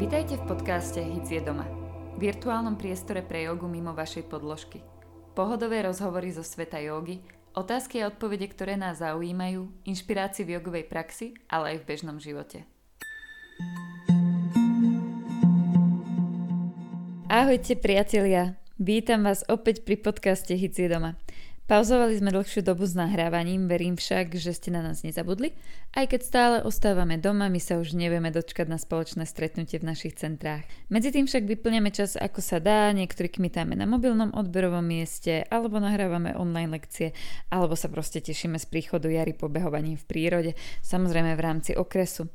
Vítajte v podcaste Hic je doma. Virtuálnom priestore pre jogu mimo vašej podložky. Pohodové rozhovory zo sveta jogy, otázky a odpovede, ktoré nás zaujímajú, inšpirácie v jogovej praxi, ale aj v bežnom živote. Ahojte priatelia, vítam vás opäť pri podcaste Hic je doma. Pauzovali sme dlhšiu dobu s nahrávaním, verím však, že ste na nás nezabudli. Aj keď stále ostávame doma, my sa už nevieme dočkať na spoločné stretnutie v našich centrách. Medzi tým však vyplňame čas ako sa dá, niektorí kmitáme na mobilnom odberovom mieste, alebo nahrávame online lekcie, alebo sa proste tešíme z príchodu jary pobehovaním v prírode, samozrejme v rámci okresu.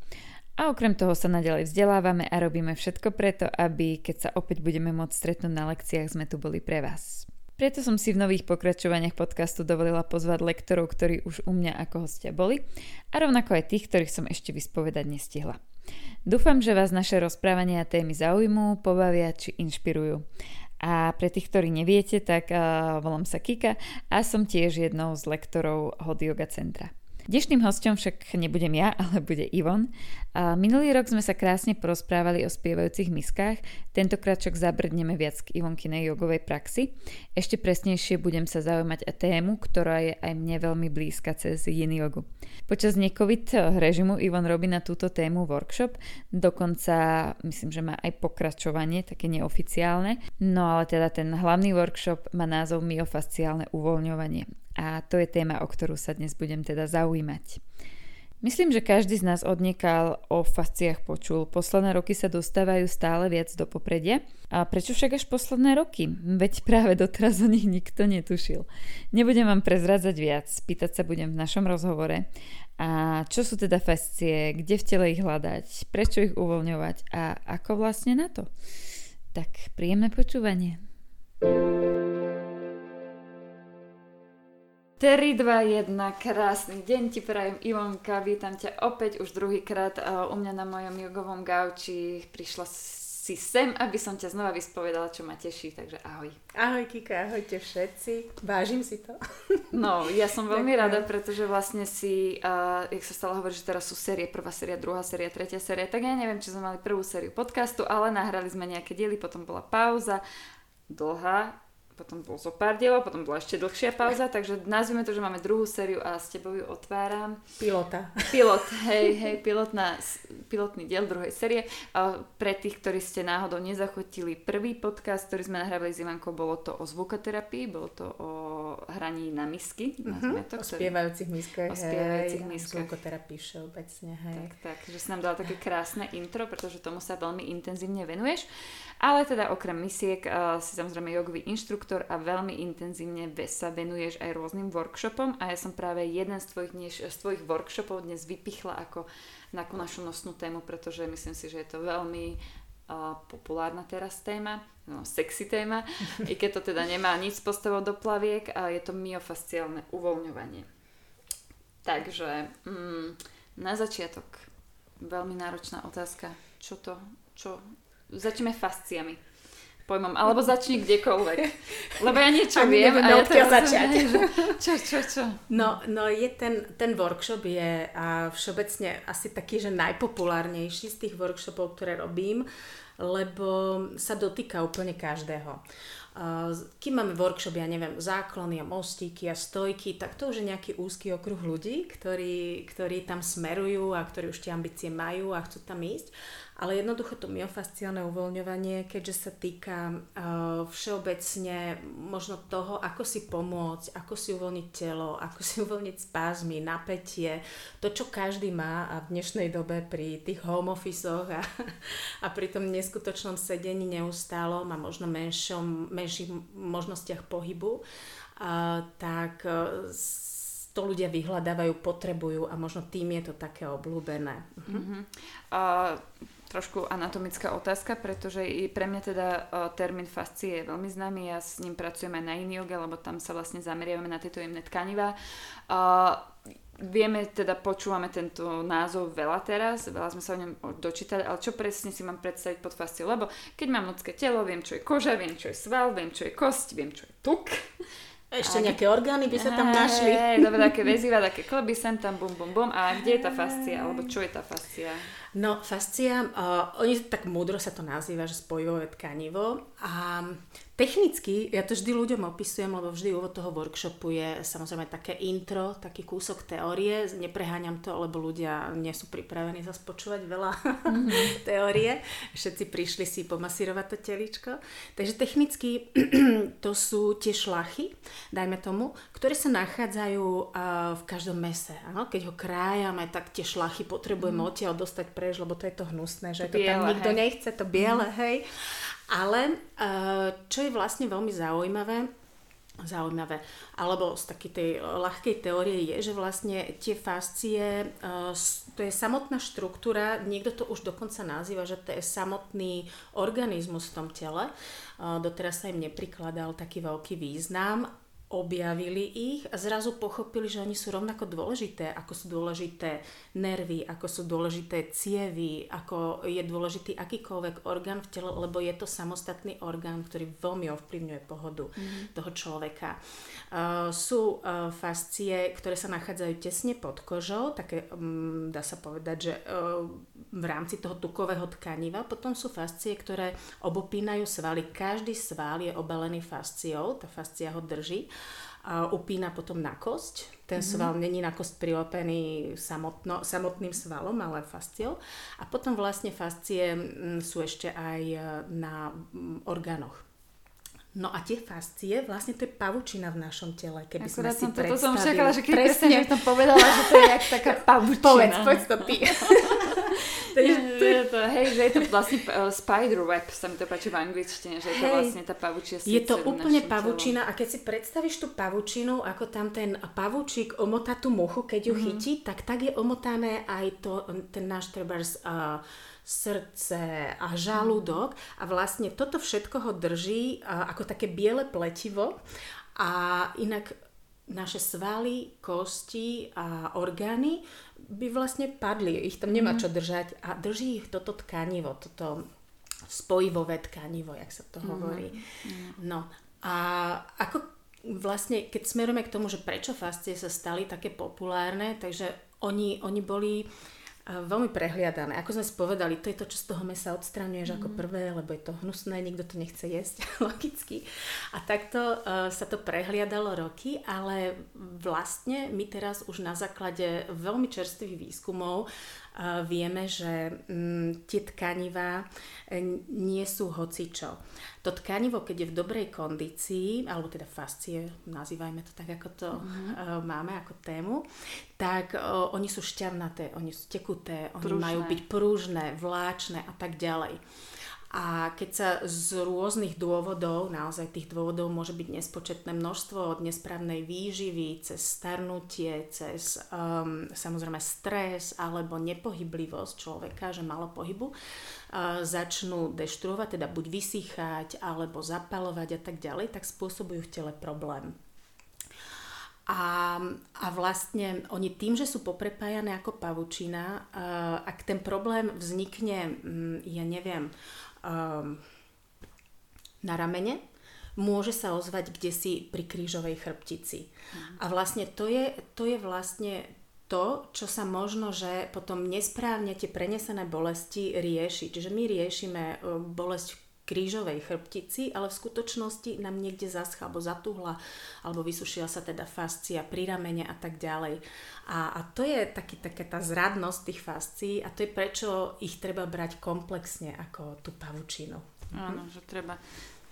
A okrem toho sa naďalej vzdelávame a robíme všetko preto, aby keď sa opäť budeme môcť stretnúť na lekciách, sme tu boli pre vás. Preto som si v nových pokračovaniach podcastu dovolila pozvať lektorov, ktorí už u mňa ako hostia boli a rovnako aj tých, ktorých som ešte vyspovedať nestihla. Dúfam, že vás naše rozprávania a témy zaujmú, pobavia či inšpirujú. A pre tých, ktorí neviete, tak uh, volám sa Kika a som tiež jednou z lektorov Hot Yoga Centra. Dnešným hostom však nebudem ja, ale bude Ivon. A minulý rok sme sa krásne porozprávali o spievajúcich miskách, tentokrát však zabrdneme viac k Ivonkinej jogovej praxi. Ešte presnejšie budem sa zaujímať o tému, ktorá je aj mne veľmi blízka cez yin jogu. Počas nekovid režimu Ivon robí na túto tému workshop, dokonca myslím, že má aj pokračovanie, také neoficiálne, no ale teda ten hlavný workshop má názov myofasciálne uvoľňovanie a to je téma, o ktorú sa dnes budem teda zaujímať. Myslím, že každý z nás odniekal o fasciách počul. Posledné roky sa dostávajú stále viac do popredia. A prečo však až posledné roky? Veď práve doteraz o nich nikto netušil. Nebudem vám prezradzať viac, pýtať sa budem v našom rozhovore. A čo sú teda fascie, kde v tele ich hľadať, prečo ich uvoľňovať a ako vlastne na to? Tak príjemné počúvanie. Terry 2, 1, krásny deň ti prajem Ivonka, vítam ťa opäť už druhýkrát u mňa na mojom jogovom gauči. Prišla si sem, aby som ťa znova vyspovedala, čo ma teší, takže ahoj. Ahoj Kika, ahojte všetci, vážim si to. No, ja som veľmi rada, pretože vlastne si, uh, jak sa stalo hovoriť, že teraz sú série, prvá séria, druhá séria, tretia séria, tak ja neviem, či sme mali prvú sériu podcastu, ale nahrali sme nejaké diely, potom bola pauza, dlhá, potom bol zo pár dielov, potom bola ešte dlhšia pauza, takže nazvime to, že máme druhú sériu a s tebou ju otváram. Pilota. Pilot, hej, hej, pilotná, pilotný diel druhej série. Pre tých, ktorí ste náhodou nezachotili prvý podcast, ktorý sme nahrávali s Ivankou, bolo to o zvukoterapii, bolo to o hraní na misky. Mm-hmm, to, o spievajúcich miskách, o spievajúcich hej, miskách. zvukoterapii všeobecne, hej. Tak, tak, že si nám dala také krásne intro, pretože tomu sa veľmi intenzívne venuješ. Ale teda okrem misiek uh, si samozrejme jogový inštruktor a veľmi intenzívne sa venuješ aj rôznym workshopom a ja som práve jeden z tvojich, dneš, z tvojich workshopov dnes vypichla ako takú našu nosnú tému, pretože myslím si, že je to veľmi populárna teraz téma, no, sexy téma, i keď to teda nemá nič s postavou do plaviek a je to myofasciálne uvoľňovanie. Takže mm, na začiatok veľmi náročná otázka. Čo to? Čo? Začneme fasciami pojmom, alebo začni kdekoľvek. Lebo ja niečo Ani viem a ja teraz začať. Že, čo, čo, čo? No, no je ten, ten workshop je a všeobecne asi taký, že najpopulárnejší z tých workshopov, ktoré robím, lebo sa dotýka úplne každého. Kým máme workshop, ja neviem, záklony a mostíky a stojky, tak to už je nejaký úzky okruh ľudí, ktorí, ktorí tam smerujú a ktorí už tie ambície majú a chcú tam ísť. Ale jednoducho to myofasciálne uvoľňovanie, keďže sa týka uh, všeobecne možno toho, ako si pomôcť, ako si uvoľniť telo, ako si uvoľniť spázmy, napätie, to, čo každý má a v dnešnej dobe pri tých home office a, a pri tom neskutočnom sedení neustálom a možno menšom, menších možnostiach pohybu, uh, tak uh, to ľudia vyhľadávajú, potrebujú a možno tým je to také obľúbené. Uh-huh. Uh, trošku anatomická otázka, pretože i pre mňa teda uh, termín fascie je veľmi známy, ja s ním pracujem aj na in yoga, lebo tam sa vlastne zameriavame na tieto jemné tkanivá. Uh, vieme, teda počúvame tento názov veľa teraz, veľa sme sa o ňom dočítali, ale čo presne si mám predstaviť pod fasciou? Lebo keď mám ľudské telo, viem, čo je koža, viem, čo je sval, viem, čo je kosť, viem, čo je tuk. Ešte nejaké orgány by sa tam našli. Dobre, také väziva, také klby sem tam, bum, bum, bum. A kde je tá fascia? Alebo čo je tá fascia? No, fascia, uh, oni tak múdro sa to nazýva, že spojivové tkanivo. A technicky, ja to vždy ľuďom opisujem, lebo vždy úvod toho workshopu je samozrejme také intro, taký kúsok teórie. Nepreháňam to, lebo ľudia nie sú pripravení zase počúvať veľa mm-hmm. teórie. Všetci prišli si pomasírovať to teličko. Takže technicky to sú tie šlachy, dajme tomu, ktoré sa nachádzajú v každom mese. Ano? Keď ho krájame, tak tie šlachy potrebujeme mm. odtiaľ dostať pre preč, lebo to je to hnusné, že to, biele, tam nikto hej. nechce, to biele, mm. hej. Ale uh, čo je vlastne veľmi zaujímavé, zaujímavé, alebo z takej tej ľahkej teórie je, že vlastne tie fascie, uh, to je samotná štruktúra, niekto to už dokonca nazýva, že to je samotný organizmus v tom tele. Doteraz sa im neprikladal taký veľký význam objavili ich a zrazu pochopili, že oni sú rovnako dôležité, ako sú dôležité nervy, ako sú dôležité cievy, ako je dôležitý akýkoľvek orgán v tele, lebo je to samostatný orgán, ktorý veľmi ovplyvňuje pohodu mm. toho človeka. Uh, sú uh, fascie, ktoré sa nachádzajú tesne pod kožou, také um, dá sa povedať, že uh, v rámci toho tukového tkaniva. Potom sú fascie, ktoré obopínajú svaly. Každý sval je obalený fasciou, tá fascia ho drží a upína potom na kosť. Ten mm-hmm. sval není na kosť prilepený samotno, samotným svalom, ale fasciou. A potom vlastne fascie sú ešte aj e, na orgánoch. No a tie fascie, vlastne to je pavučina v našom tele, keby Akurát sme si predstavili. som čakala, že keď presne som povedala, že to je jak taká pavučina. Povedz, povedz to ty. Takže to je to, hej, že je to vlastne uh, spider web, sa mi to páči v angličtine, že je to vlastne tá pavučia Je to úplne pavučina a keď si predstavíš tú pavučinu, ako tam ten pavučík omotá tú muchu, keď ju mm-hmm. chytí, tak tak je omotané aj to, ten náš trebárs uh, srdce a žalúdok. A vlastne toto všetko ho drží uh, ako také biele pletivo. A inak naše svaly, kosti a orgány by vlastne padli, ich tam nemá mhm. čo držať a drží ich toto tkanivo, toto spojivové tkanivo, jak sa to mhm. hovorí. Mm-hmm. No a ako vlastne, keď smerujeme k tomu, že prečo fascie sa stali také populárne, takže oni, oni boli uh, veľmi prehliadané. Ako sme spovedali, to je to, čo z toho mesa odstraňuješ mm. ako mhm. prvé, lebo je to hnusné, nikto to nechce jesť, logicky. A takto uh, sa to prehliadalo roky, ale vlastne my teraz už na základe veľmi čerstvých výskumov vieme, že mm, tie tkanivá e, nie sú hocičo. To tkanivo, keď je v dobrej kondícii, alebo teda fascie, nazývajme to tak, ako to mm-hmm. máme ako tému, tak o, oni sú šťavnaté, oni sú tekuté, oni majú byť prúžne, vláčne a tak ďalej. A keď sa z rôznych dôvodov, naozaj tých dôvodov môže byť nespočetné množstvo od nesprávnej výživy, cez starnutie, cez um, samozrejme stres alebo nepohyblivosť človeka, že malo pohybu, uh, začnú deštruovať, teda buď vysychať alebo zapalovať a tak ďalej, tak spôsobujú v tele problém. A, a vlastne oni tým, že sú poprepájané ako pavučina, uh, ak ten problém vznikne, um, ja neviem, um, na ramene, môže sa ozvať kde si pri krížovej chrbtici. Mm. A vlastne to je, to je vlastne to, čo sa možno, že potom nesprávne tie prenesené bolesti rieši. Čiže my riešime e, bolesť v krížovej chrbtici, ale v skutočnosti nám niekde zaschá alebo zatuhla, alebo vysušila sa teda fascia pri ramene a tak ďalej. A, a to je taký, taká tá zradnosť tých fascií a to je prečo ich treba brať komplexne ako tú pavučinu. Áno, že treba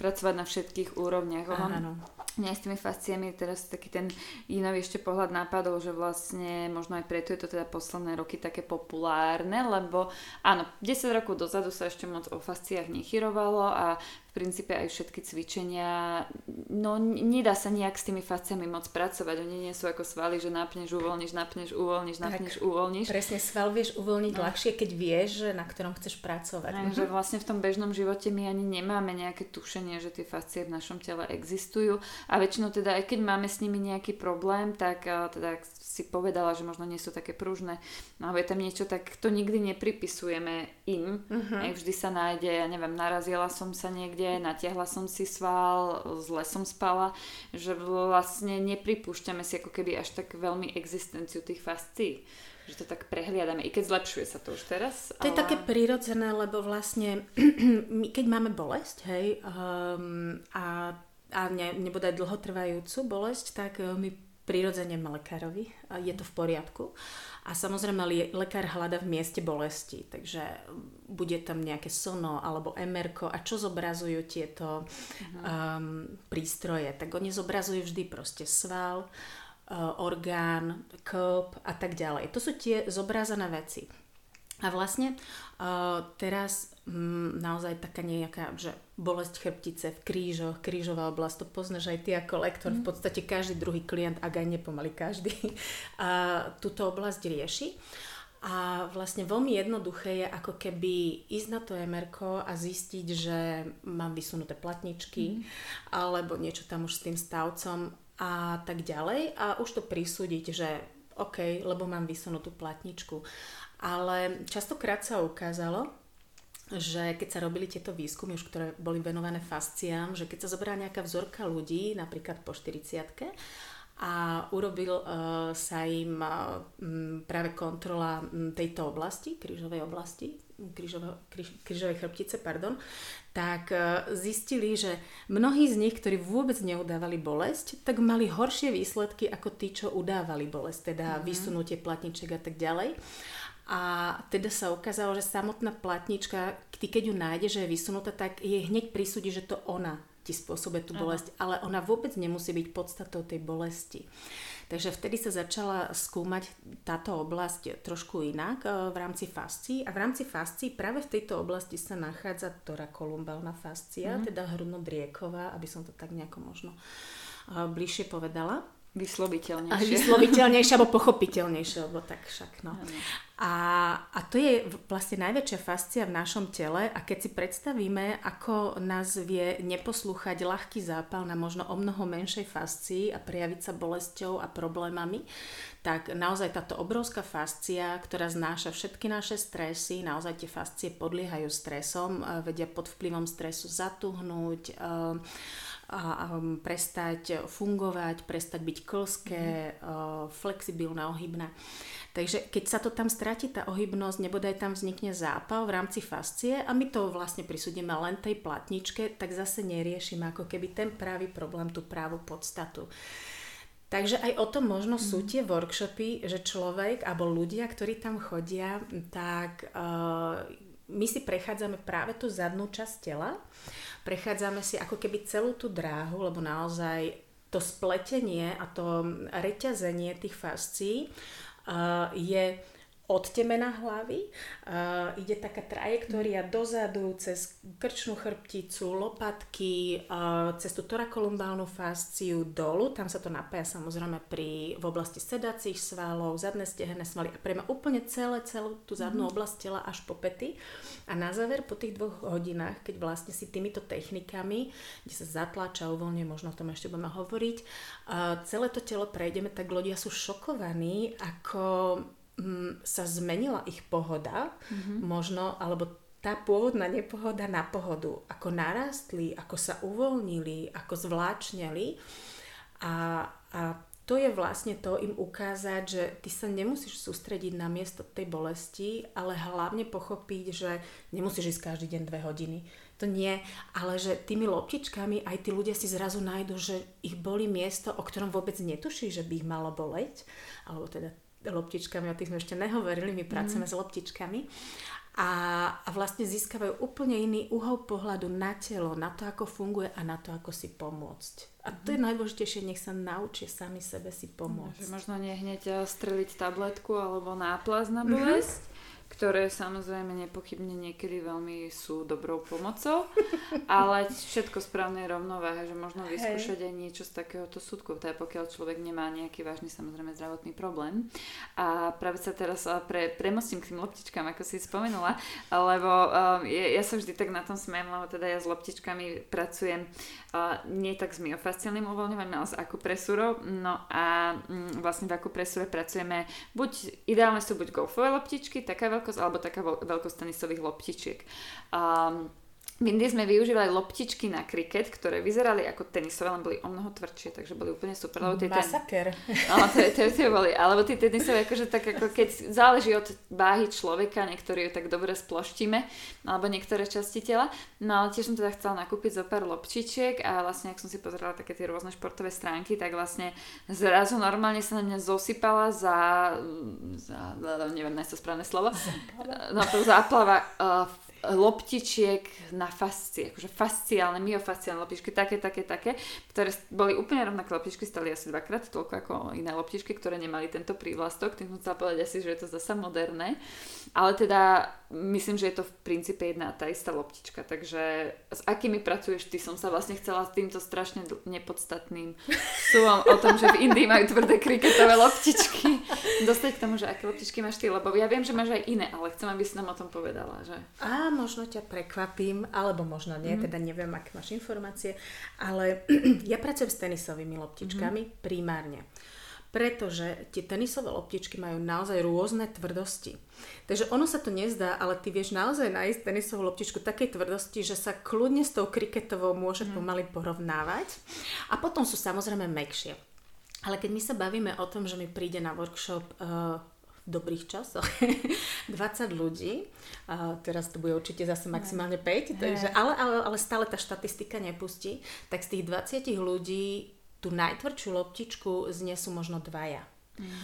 pracovať na všetkých úrovniach. Áno. Mňa s tými fasciami teraz taký ten iný ešte pohľad napadol, že vlastne možno aj preto je to teda posledné roky také populárne, lebo áno, 10 rokov dozadu sa ešte moc o fasciách nechyrovalo a princípe aj všetky cvičenia, no nedá sa nejak s tými fasciami moc pracovať. Oni nie sú ako svaly, že napneš, uvoľníš, napneš, uvoľníš, napneš, tak, uvoľníš. Presne, sval vieš uvoľniť no. ľahšie, keď vieš, na ktorom chceš pracovať. Aj, mhm. že vlastne v tom bežnom živote my ani nemáme nejaké tušenie, že tie fascie v našom tele existujú a väčšinou teda aj keď máme s nimi nejaký problém, tak teda si povedala, že možno nie sú také pružné, no, alebo je tam niečo, tak to nikdy nepripisujeme im. Uh-huh. Aj vždy sa nájde, ja neviem, narazila som sa niekde, natiahla som si sval, zle som spala, že vlastne nepripúšťame si ako keby až tak veľmi existenciu tých fascií že to tak prehliadame, i keď zlepšuje sa to už teraz. To ale... je také prirodzené, lebo vlastne my, keď máme bolesť, hej, um, a, a ne, nebodaj dlhotrvajúcu bolesť, tak uh, my prirodzene lekárovi, je to v poriadku. A samozrejme lekár hľada v mieste bolesti, takže bude tam nejaké sono alebo MRK a čo zobrazujú tieto um, prístroje. Tak oni zobrazujú vždy proste sval, uh, orgán, klb a tak ďalej. To sú tie zobrazené veci. A vlastne uh, teraz mm, naozaj taká nejaká, že bolesť chrbtice v krížoch, krížová oblasť, to poznáš aj ty ako lektor, mm. v podstate každý druhý klient, ak aj nepomaly každý, a túto oblasť rieši. A vlastne veľmi jednoduché je ako keby ísť na to MRK a zistiť, že mám vysunuté platničky mm. alebo niečo tam už s tým stavcom a tak ďalej a už to prisúdiť, že OK, lebo mám vysunutú platničku. Ale častokrát sa ukázalo, že keď sa robili tieto výskumy, už ktoré boli venované fasciám, že keď sa zobrala nejaká vzorka ľudí, napríklad po 40 a urobil uh, sa im uh, práve kontrola tejto oblasti, krížovej oblasti, krížovej chrbtice, pardon, tak uh, zistili, že mnohí z nich, ktorí vôbec neudávali bolesť, tak mali horšie výsledky ako tí, čo udávali bolesť, teda mm-hmm. vysunutie platniček a tak ďalej. A teda sa ukázalo, že samotná platnička, ty keď ju nájde, že je vysunutá, tak jej hneď prisúdi, že to ona ti spôsobuje tú bolesť, Aha. ale ona vôbec nemusí byť podstatou tej bolesti. Takže vtedy sa začala skúmať táto oblasť trošku inak e, v rámci fascií a v rámci fascií práve v tejto oblasti sa nachádza kolumbálna fascia, mm. teda hrudno-drieková, aby som to tak nejako možno e, bližšie povedala. Vysloviteľnejšie. Vysloviteľnejšie alebo pochopiteľnejšie, lebo tak však no. A, a to je vlastne najväčšia fascia v našom tele a keď si predstavíme, ako nás vie neposlúchať ľahký zápal na možno o mnoho menšej fascii a prejaviť sa bolesťou a problémami, tak naozaj táto obrovská fascia, ktorá znáša všetky naše stresy, naozaj tie fascie podliehajú stresom, vedia pod vplyvom stresu zatuhnúť, a, a prestať fungovať, prestať byť klské, mm. flexibilná, ohybná. Takže keď sa to tam stratí, tá ohybnosť, nebodaj tam vznikne zápal v rámci fascie a my to vlastne prisúdime len tej platničke, tak zase neriešime ako keby ten pravý problém, tú právu podstatu. Takže aj o tom možno sú mhm. tie workshopy, že človek alebo ľudia, ktorí tam chodia, tak uh, my si prechádzame práve tú zadnú časť tela. Prechádzame si ako keby celú tú dráhu, lebo naozaj to spletenie a to reťazenie tých fascií uh, je od temena hlavy. Uh, ide taká trajektória dozadu cez krčnú chrbticu, lopatky, uh, cez tú torakolumbálnu fasciu dolu. Tam sa to napája samozrejme pri, v oblasti sedacích svalov, zadné stehenné svaly a prejme úplne celé, celú tú zadnú mm-hmm. oblasť tela až po pety. A na záver po tých dvoch hodinách, keď vlastne si týmito technikami, kde sa zatláča, uvoľňuje, možno o tom ešte budeme hovoriť, uh, celé to telo prejdeme, tak ľudia sú šokovaní, ako mm, sa zmenila ich pohoda, mm-hmm. možno, alebo tá pôvodná nepohoda na pohodu, ako narastli, ako sa uvoľnili, ako zvláčneli a, a to je vlastne to im ukázať, že ty sa nemusíš sústrediť na miesto tej bolesti, ale hlavne pochopiť, že nemusíš ísť každý deň dve hodiny. To nie, ale že tými loptičkami aj tí ľudia si zrazu nájdu, že ich boli miesto, o ktorom vôbec netuší, že by ich malo boleť, alebo teda loptičkami, o tých sme ešte nehovorili, my pracujeme mm. s loptičkami a, a vlastne získavajú úplne iný uhol pohľadu na telo, na to, ako funguje a na to, ako si pomôcť. A to je mhm. najdôležitejšie, nech sa naučia sami sebe si pomôcť. Že možno nie hneď eh, streliť tabletku alebo náplaz na mhm. bolesť, mm-hmm. Ktoré samozrejme nepochybne niekedy veľmi sú dobrou pomocou, ale všetko správne rovnováha, že možno vyskúšať aj niečo z takéhoto súdku, teda pokiaľ človek nemá nejaký vážny samozrejme zdravotný problém. A práve sa teraz pre, premostím k tým loptičkám, ako si spomenula, lebo um, ja, ja sa vždy tak na tom smejem, lebo teda ja s loptičkami pracujem uh, nie tak s myofasciálnym uvoľňovaním, ale s akupresúrou. No a um, vlastne v akupresúre pracujeme buď, ideálne sú buď golfové loptičky, taká veľkosť alebo taká veľkosť tenisových loptičiek. Um, v Indii sme využívali loptičky na kriket, ktoré vyzerali ako tenisové, len boli o mnoho tvrdšie, takže boli úplne super. Lebo tie Masaker. Ten... No, to, to, to, boli, alebo tie tenisové, akože tak ako keď záleží od váhy človeka, niektorí ju tak dobre sploštíme, alebo niektoré časti tela. No ale tiež som teda chcela nakúpiť zo pár loptičiek a vlastne, ak som si pozerala také tie rôzne športové stránky, tak vlastne zrazu normálne sa na mňa zosypala za, za neviem, nájsť to správne slovo, záplava, no, záplava uh, loptičiek na fascie, akože fasciálne, myofasciálne loptičky, také, také, také, ktoré boli úplne rovnaké loptičky, stali asi dvakrát toľko ako iné loptičky, ktoré nemali tento prívlastok, tým som chcela povedať asi, že je to zasa moderné, ale teda myslím, že je to v princípe jedna tá istá loptička, takže s akými pracuješ ty, som sa vlastne chcela s týmto strašne nepodstatným súvom o tom, že v Indii majú tvrdé kriketové loptičky, dostať k tomu, že aké loptičky máš ty, lebo ja viem, že máš aj iné, ale chcem, aby si nám o tom povedala, že... Á, možno ťa prekvapím, alebo možno nie, mm. teda neviem, aké máš informácie, ale ja pracujem s tenisovými loptičkami mm. primárne pretože tie tenisové loptičky majú naozaj rôzne tvrdosti. Takže ono sa to nezdá, ale ty vieš naozaj nájsť tenisovú loptičku takej tvrdosti, že sa kľudne s tou kriketovou môže mm. pomaly porovnávať. A potom sú samozrejme mekšie. Ale keď my sa bavíme o tom, že mi príde na workshop uh, dobrých časoch 20 ľudí. A teraz to bude určite zase maximálne 5, takže, ale, ale, ale stále tá štatistika nepustí. Tak z tých 20 ľudí tú najtvrdšiu loptičku znesú možno dvaja. Mm.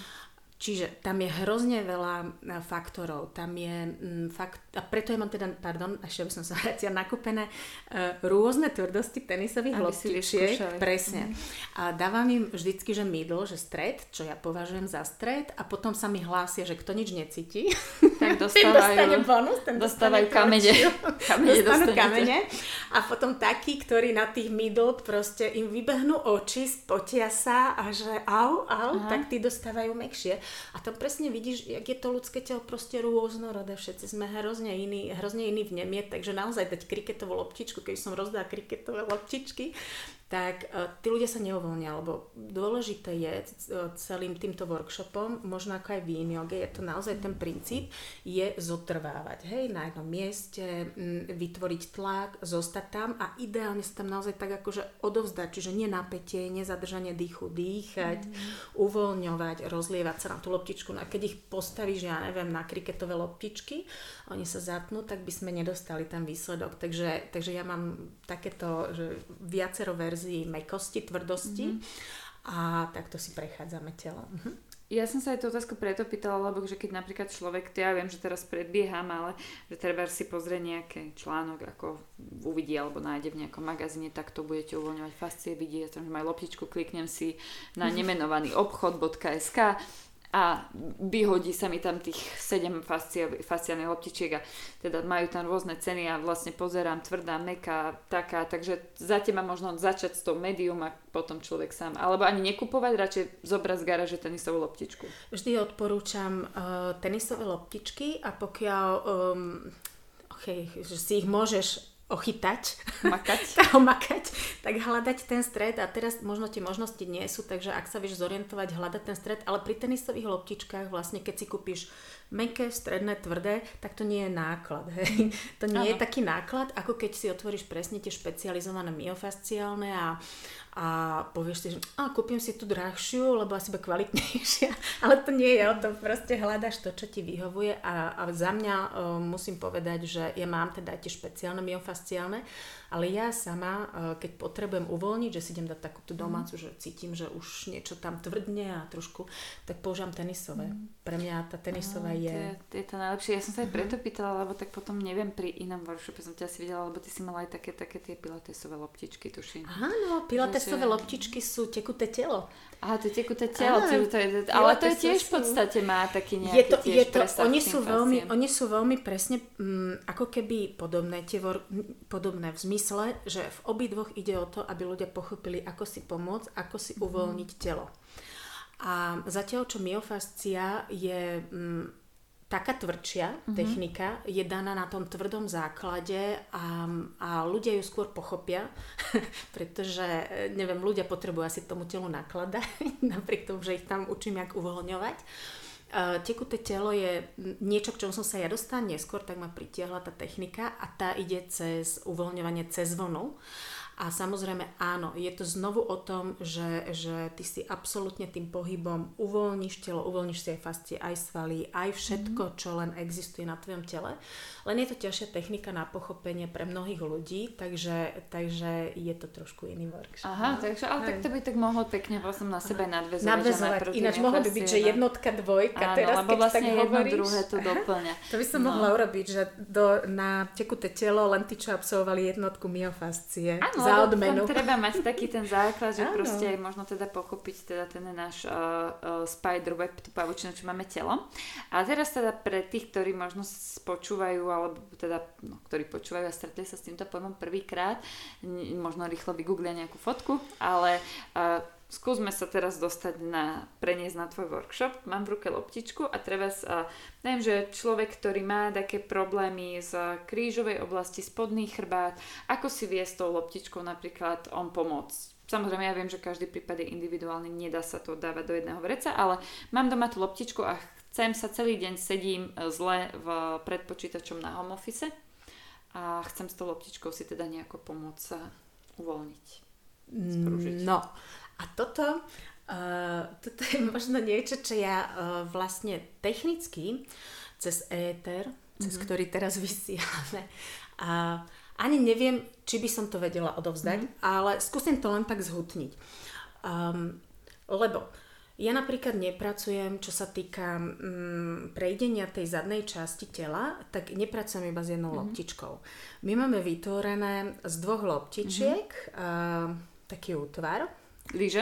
Čiže tam je hrozne veľa e, faktorov. Tam je m, fakt, a preto ja mám teda, pardon, ešte by som sa vrátila, nakúpené uh, rôzne tvrdosti tenisových loptičiek. Presne. Mm. A dávam im vždycky, že middle, že stred, čo ja považujem za stred a potom sa mi hlásia, že kto nič necíti, tak dostávajú, ten bonus, ten dostávajú kamene. kamene dostanú kamene. A potom takí, ktorí na tých middle proste im vybehnú oči, spotia sa a že au, au, Aha. tak tí dostávajú mekšie. A tam presne vidíš, jak je to ľudské telo proste rôznorodé. Všetci sme hrozne hrozne iní v nemie, takže naozaj dať kriketovú loptičku, keď som rozdala kriketové loptičky, tak uh, tí ľudia sa neuvoľnia, lebo dôležité je uh, celým týmto workshopom, možno ako aj v joge, je to naozaj ten princíp, je zotrvávať, hej, na jednom mieste, vytvoriť tlak, zostať tam a ideálne sa tam naozaj tak akože odovzdať, čiže nie napätie, nezadržanie dýchu, dýchať, mm. uvoľňovať, rozlievať sa na tú loptičku. No a keď ich postavíš, ja neviem, na kriketové loptičky, oni sa zatnú, tak by sme nedostali ten výsledok. Takže, takže ja mám takéto, že viacero verzií verzii mekosti, tvrdosti mm-hmm. a takto si prechádzame telo. Mm-hmm. Ja som sa aj tú otázku preto pýtala, lebo že keď napríklad človek, ja viem, že teraz predbieham, ale že treba si pozrie nejaký článok, ako uvidí alebo nájde v nejakom magazíne, tak to budete uvoľňovať fascie, vidie, že majú loptičku, kliknem si na mhm. nemenovaný obchod.sk a vyhodí sa mi tam tých 7 fasciálnych loptičiek a teda majú tam rôzne ceny a vlastne pozerám tvrdá, meká, taká, takže za teba možno začať s tou medium a potom človek sám. Alebo ani nekupovať, radšej zobrať z garáže tenisovú loptičku. Vždy odporúčam uh, tenisové loptičky a pokiaľ um, okay, že si ich môžeš ochytať, makať. makať, tak hľadať ten stred a teraz možno tie možnosti nie sú, takže ak sa vieš zorientovať, hľadať ten stred, ale pri tenisových loptičkách vlastne keď si kúpiš meké, stredné, tvrdé, tak to nie je náklad. Hej. To nie ano. je taký náklad, ako keď si otvoríš presne tie špecializované myofasciálne a a povieš si, že a, kúpim si tú drahšiu, lebo asi bude kvalitnejšia. Ale to nie je o tom, proste hľadaš to, čo ti vyhovuje a, a za mňa uh, musím povedať, že ja mám teda tie špeciálne myofasciálne, ale ja sama, uh, keď potrebujem uvoľniť, že si idem dať takúto mhm. domácu, mm. že cítim, že už niečo tam tvrdne a trošku, tak používam tenisové. Mm. Pre mňa tá tenisová je... To je... je to najlepšie. Ja som sa aj preto mhm. pýtala, lebo tak potom neviem pri inom workshope som ťa si videla, lebo ty si mala aj také, také tie pilatesové loptičky, tuším. Áno, pilates časové loptičky sú tekuté telo. Aha, to tekuté telo, Áno, to je, ale to je tiež v podstate má taký nejaký je to, tiež je to, oni sú, veľmi, oni sú veľmi presne mm, ako keby podobné, tie vor, podobné v zmysle, že v obidvoch ide o to, aby ľudia pochopili, ako si pomôcť, ako si mhm. uvoľniť mm. telo. A zatiaľ, čo myofascia je mm, taká tvrdšia mm-hmm. technika, je daná na tom tvrdom základe a, a ľudia ju skôr pochopia, pretože, neviem, ľudia potrebujú asi tomu telu nakladať, napriek tomu, že ich tam učím, jak uvoľňovať. Uh, tekuté telo je niečo, k čomu som sa ja dostala neskôr, tak ma pritiahla tá technika a tá ide cez uvoľňovanie cez vlnu. A samozrejme áno, je to znovu o tom, že, že ty si absolútne tým pohybom uvoľníš telo, uvoľníš si aj fascie, aj svaly, aj všetko, mm. čo len existuje na tvojom tele. Len je to ťažšia technika na pochopenie pre mnohých ľudí, takže, takže je to trošku iný workshop. Aha, no? takže, ale tak to by tak mohlo pekne vlastne na sebe nadvezovať. Nadvezovať, ináč mohlo by byť, že jednotka, dvojka, áno, teraz lebo keď vlastne tak jedno hovoríš. druhé to doplňa. To by som no. mohla urobiť, že do, na tekuté telo len tí, čo absolvovali jednotku myofascie. Áno, za odmenu. treba mať taký ten základ, že proste aj možno teda pochopiť teda ten náš uh, uh, spider web, tú pavučinu, čo máme telo. A teraz teda pre tých, ktorí možno počúvajú alebo teda, no, ktorí počúvajú a stretli sa s týmto pojmom prvýkrát, možno rýchlo vygooglia nejakú fotku, ale uh, skúsme sa teraz dostať na, preniesť na tvoj workshop. Mám v ruke loptičku a treba neviem, že človek, ktorý má také problémy z krížovej oblasti, spodný chrbát, ako si vie s tou loptičkou napríklad on pomôcť? Samozrejme, ja viem, že každý prípad je individuálny, nedá sa to dávať do jedného vreca, ale mám doma tú loptičku a chcem sa celý deň sedím zle v, pred počítačom na home office a chcem s tou loptičkou si teda nejako pomôcť sa uvoľniť. Sprúžiť. No, a toto, uh, toto je možno niečo, čo ja uh, vlastne technicky cez éter, mm-hmm. cez mhm. ktorý teraz vysielame, a ani neviem, či by som to vedela odovzdať, mm-hmm. ale skúsim to len tak zhutniť. Um, lebo ja napríklad nepracujem, čo sa týka mm, prejdenia tej zadnej časti tela, tak nepracujem iba s jednou mm-hmm. loptičkou. My máme vytvorené z dvoch loptičiek mm-hmm. uh, taký útvar, Líže?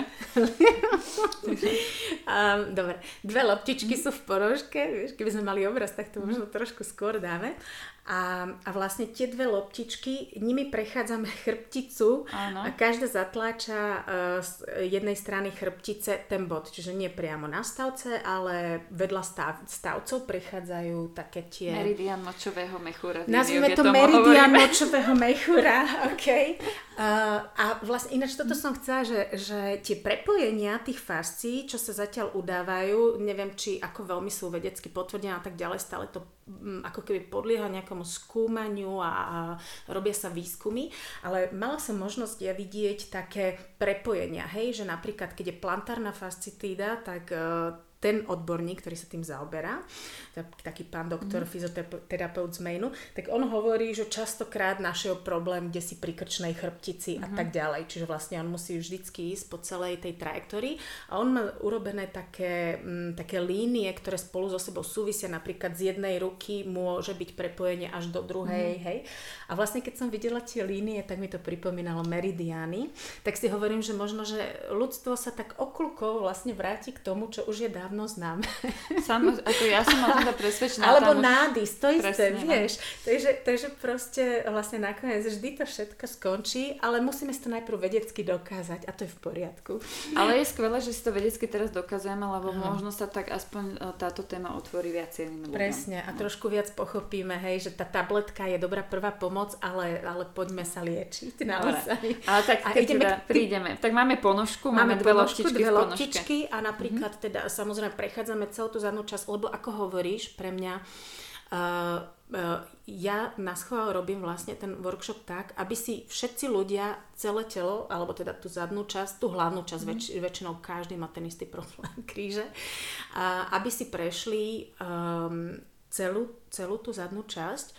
um, dobre, dve loptičky mm. sú v porožke, vieš, keby sme mali obraz, tak to možno trošku skôr dáme. A, a vlastne tie dve loptičky, nimi prechádzame chrbticu Áno. a každá zatláča uh, z jednej strany chrbtice ten bod, čiže nie priamo na stavce, ale vedľa stav, stavcov prechádzajú také tie... Meridian močového mechúra. Nazvime to meridian hovoríme. močového mechúra, ok. Uh, a vlastne ináč toto som chcela, že, že tie prepojenia tých fascií, čo sa zatiaľ udávajú, neviem, či ako veľmi sú vedecky potvrdené a tak ďalej, stále to ako keby podlieha nejakom nejakému skúmaniu a, a robia sa výskumy, ale mala som možnosť ja vidieť také prepojenia, hej, že napríklad keď je plantárna fascitída, tak uh, ten odborník, ktorý sa tým zaoberá, taký pán doktor, mm. fyzioterapeut z Mainu, tak on hovorí, že častokrát našiel problém, kde si pri krčnej chrbtici mm. a mhm. tak ďalej. Čiže vlastne on musí vždycky ísť po celej tej trajektórii a on má urobené také, m, mm, také línie, ktoré spolu so sebou súvisia. Napríklad z jednej ruky môže byť prepojenie až do druhej, mm. hej. A vlastne keď som videla tie línie, tak mi to pripomínalo meridiány. Tak si hovorím, že možno, že ľudstvo sa tak okľukov vlastne vráti k tomu, čo už je dávno dávno známe. Samo, ako ja som o tomto presvedčená. Alebo nádys, to isté, presne, no. vieš. Takže, takže proste vlastne nakoniec vždy to všetko skončí, ale musíme si to najprv vedecky dokázať a to je v poriadku. Ale je skvelé, že si to vedecky teraz dokazujeme, lebo no. možno sa tak aspoň e, táto téma otvorí viacej ľuďom. Presne a no. trošku viac pochopíme, hej, že tá tabletka je dobrá prvá pomoc, ale, ale poďme sa liečiť naozaj. Ale tak keď ideme, teda prídeme, tak máme ponožku, máme, máme dve ponožku, dve loptičky a napríklad mm-hmm. teda samozrejme samozrejme prechádzame celú tú zadnú časť, lebo ako hovoríš, pre mňa uh, uh, ja na schvál robím vlastne ten workshop tak, aby si všetci ľudia celé telo, alebo teda tú zadnú časť, tú hlavnú časť, mm. väč- väčšinou každý má ten istý problém kríže, uh, aby si prešli um, celú, celú tú zadnú časť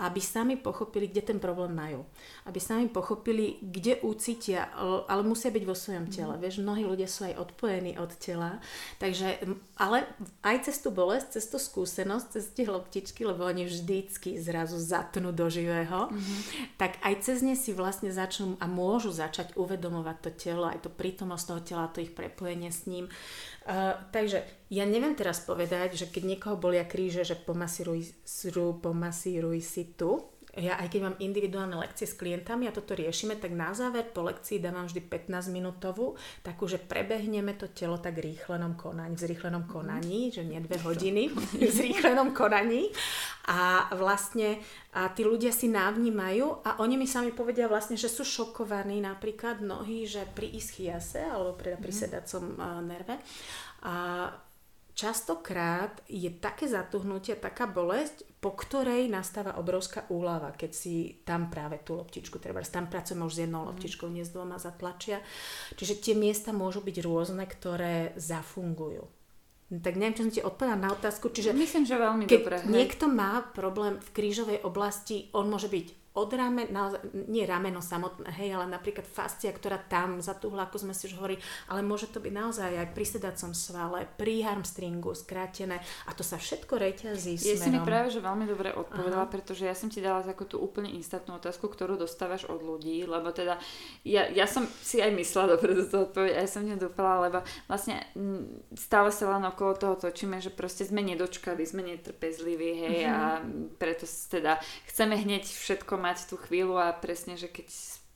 aby sami pochopili, kde ten problém majú. Aby sami pochopili, kde ucítia, ale musia byť vo svojom tele. Mm. Vieš, mnohí ľudia sú aj odpojení od tela, takže, ale aj cez tú bolesť, cez tú skúsenosť, cez tie loptičky, lebo oni vždycky zrazu zatnú do živého, mm-hmm. tak aj cez ne si vlastne začnú a môžu začať uvedomovať to telo, aj to prítomnosť toho tela, to ich prepojenie s ním. Uh, takže ja neviem teraz povedať, že keď niekoho bolia kríže, že pomasíruj, pomasíruj si tu, ja aj keď mám individuálne lekcie s klientami a toto riešime, tak na záver po lekcii dávam vždy 15 minútovú, takú, že prebehneme to telo tak rýchlenom konaní, v zrýchlenom mhm. konaní, že nie dve hodiny, v zrýchlenom konaní a vlastne a tí ľudia si návnímajú a oni mi sami povedia vlastne, že sú šokovaní napríklad mnohí, že pri ischiase alebo pri, pri mhm. sedacom nerve a častokrát je také zatuhnutie, taká bolesť, po ktorej nastáva obrovská úlava, keď si tam práve tú loptičku, treba tam pracujeme už s jednou mhm. loptičkou, nie s dvoma zatlačia. Čiže tie miesta môžu byť rôzne, ktoré zafungujú. Tak neviem, čo som ti odpovedala na otázku. Čiže Myslím, že veľmi keď dobre. niekto má problém v krížovej oblasti, on môže byť od ramen, naozaj, nie rameno samotné, hej, ale napríklad fascia, ktorá tam zatúhla, ako sme si už hovorili, ale môže to byť naozaj aj pri sedacom svale, pri hamstringu skrátené a to sa všetko reťazí ja smerom. si mi práve, že veľmi dobre odpovedala, Aha. pretože ja som ti dala takú tú úplne instantnú otázku, ktorú dostávaš od ľudí, lebo teda ja, ja som si aj myslela dobre do toho odpoveď, aj som nedúfala, lebo vlastne stále sa len okolo toho točíme, že proste sme nedočkali, sme netrpezliví, hej, uh-huh. a preto teda chceme hneď všetko mať tú chvíľu a presne, že keď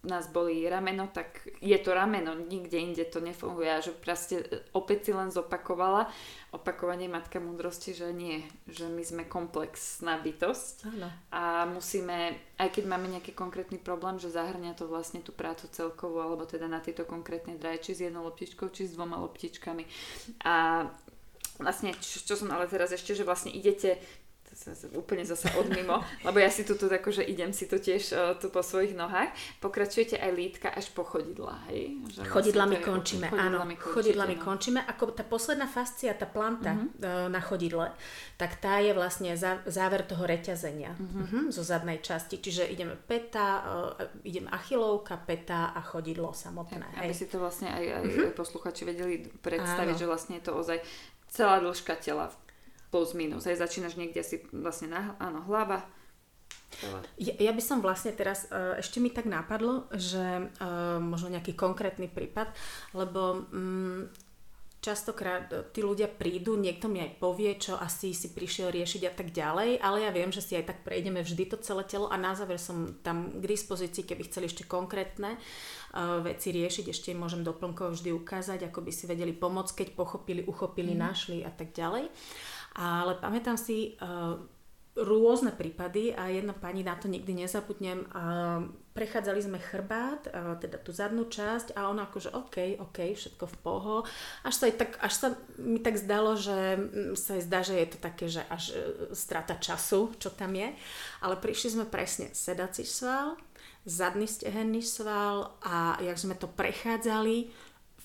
nás bolí rameno, tak je to rameno, nikde inde to nefunguje. A že proste e, opäť si len zopakovala opakovanie matka múdrosti, že nie, že my sme komplexná bytosť ano. a musíme, aj keď máme nejaký konkrétny problém, že zahrňa to vlastne tú prácu celkovú, alebo teda na tieto konkrétne draje, či s jednou loptičkou, či s dvoma loptičkami. A vlastne, čo, čo som ale teraz ešte, že vlastne idete úplne zase odmimo, lebo ja si tu, tu že idem si tu tiež uh, tu po svojich nohách. Pokračujete aj lítka až po chodidla, hej? Že vlastne chodidlami vlastne končíme, chodidlami áno. chodidlami no. končíme. Ako tá posledná fascia, tá planta uh-huh. uh, na chodidle, tak tá je vlastne zá, záver toho reťazenia uh-huh. uh-huh, zo zadnej časti. Čiže ideme peta, uh, idem achilovka, peta a chodidlo samotné. Hej, aby si to vlastne aj, aj uh-huh. posluchači vedeli predstaviť, áno. že vlastne je to ozaj celá dĺžka tela plus minus. Aj začínaš niekde si vlastne na, áno, hlava. Ja, ja by som vlastne teraz, uh, ešte mi tak napadlo, že uh, možno nejaký konkrétny prípad, lebo um, častokrát tí ľudia prídu, niekto mi aj povie, čo asi si prišiel riešiť a tak ďalej, ale ja viem, že si aj tak prejdeme vždy to celé telo a na záver som tam k dispozícii, keby chceli ešte konkrétne uh, veci riešiť, ešte im môžem doplnkovo vždy ukázať, ako by si vedeli pomôcť, keď pochopili, uchopili, mm. našli a tak ďalej. Ale pamätám si uh, rôzne prípady a jedna pani na to nikdy nezabudnem. Uh, prechádzali sme chrbát, uh, teda tú zadnú časť a ona akože OK, OK, všetko v poho. Až sa, tak, až sa mi tak zdalo, že mm, sa zdá, že je to také, že až uh, strata času, čo tam je. Ale prišli sme presne sedací sval, zadný stehenný sval a jak sme to prechádzali,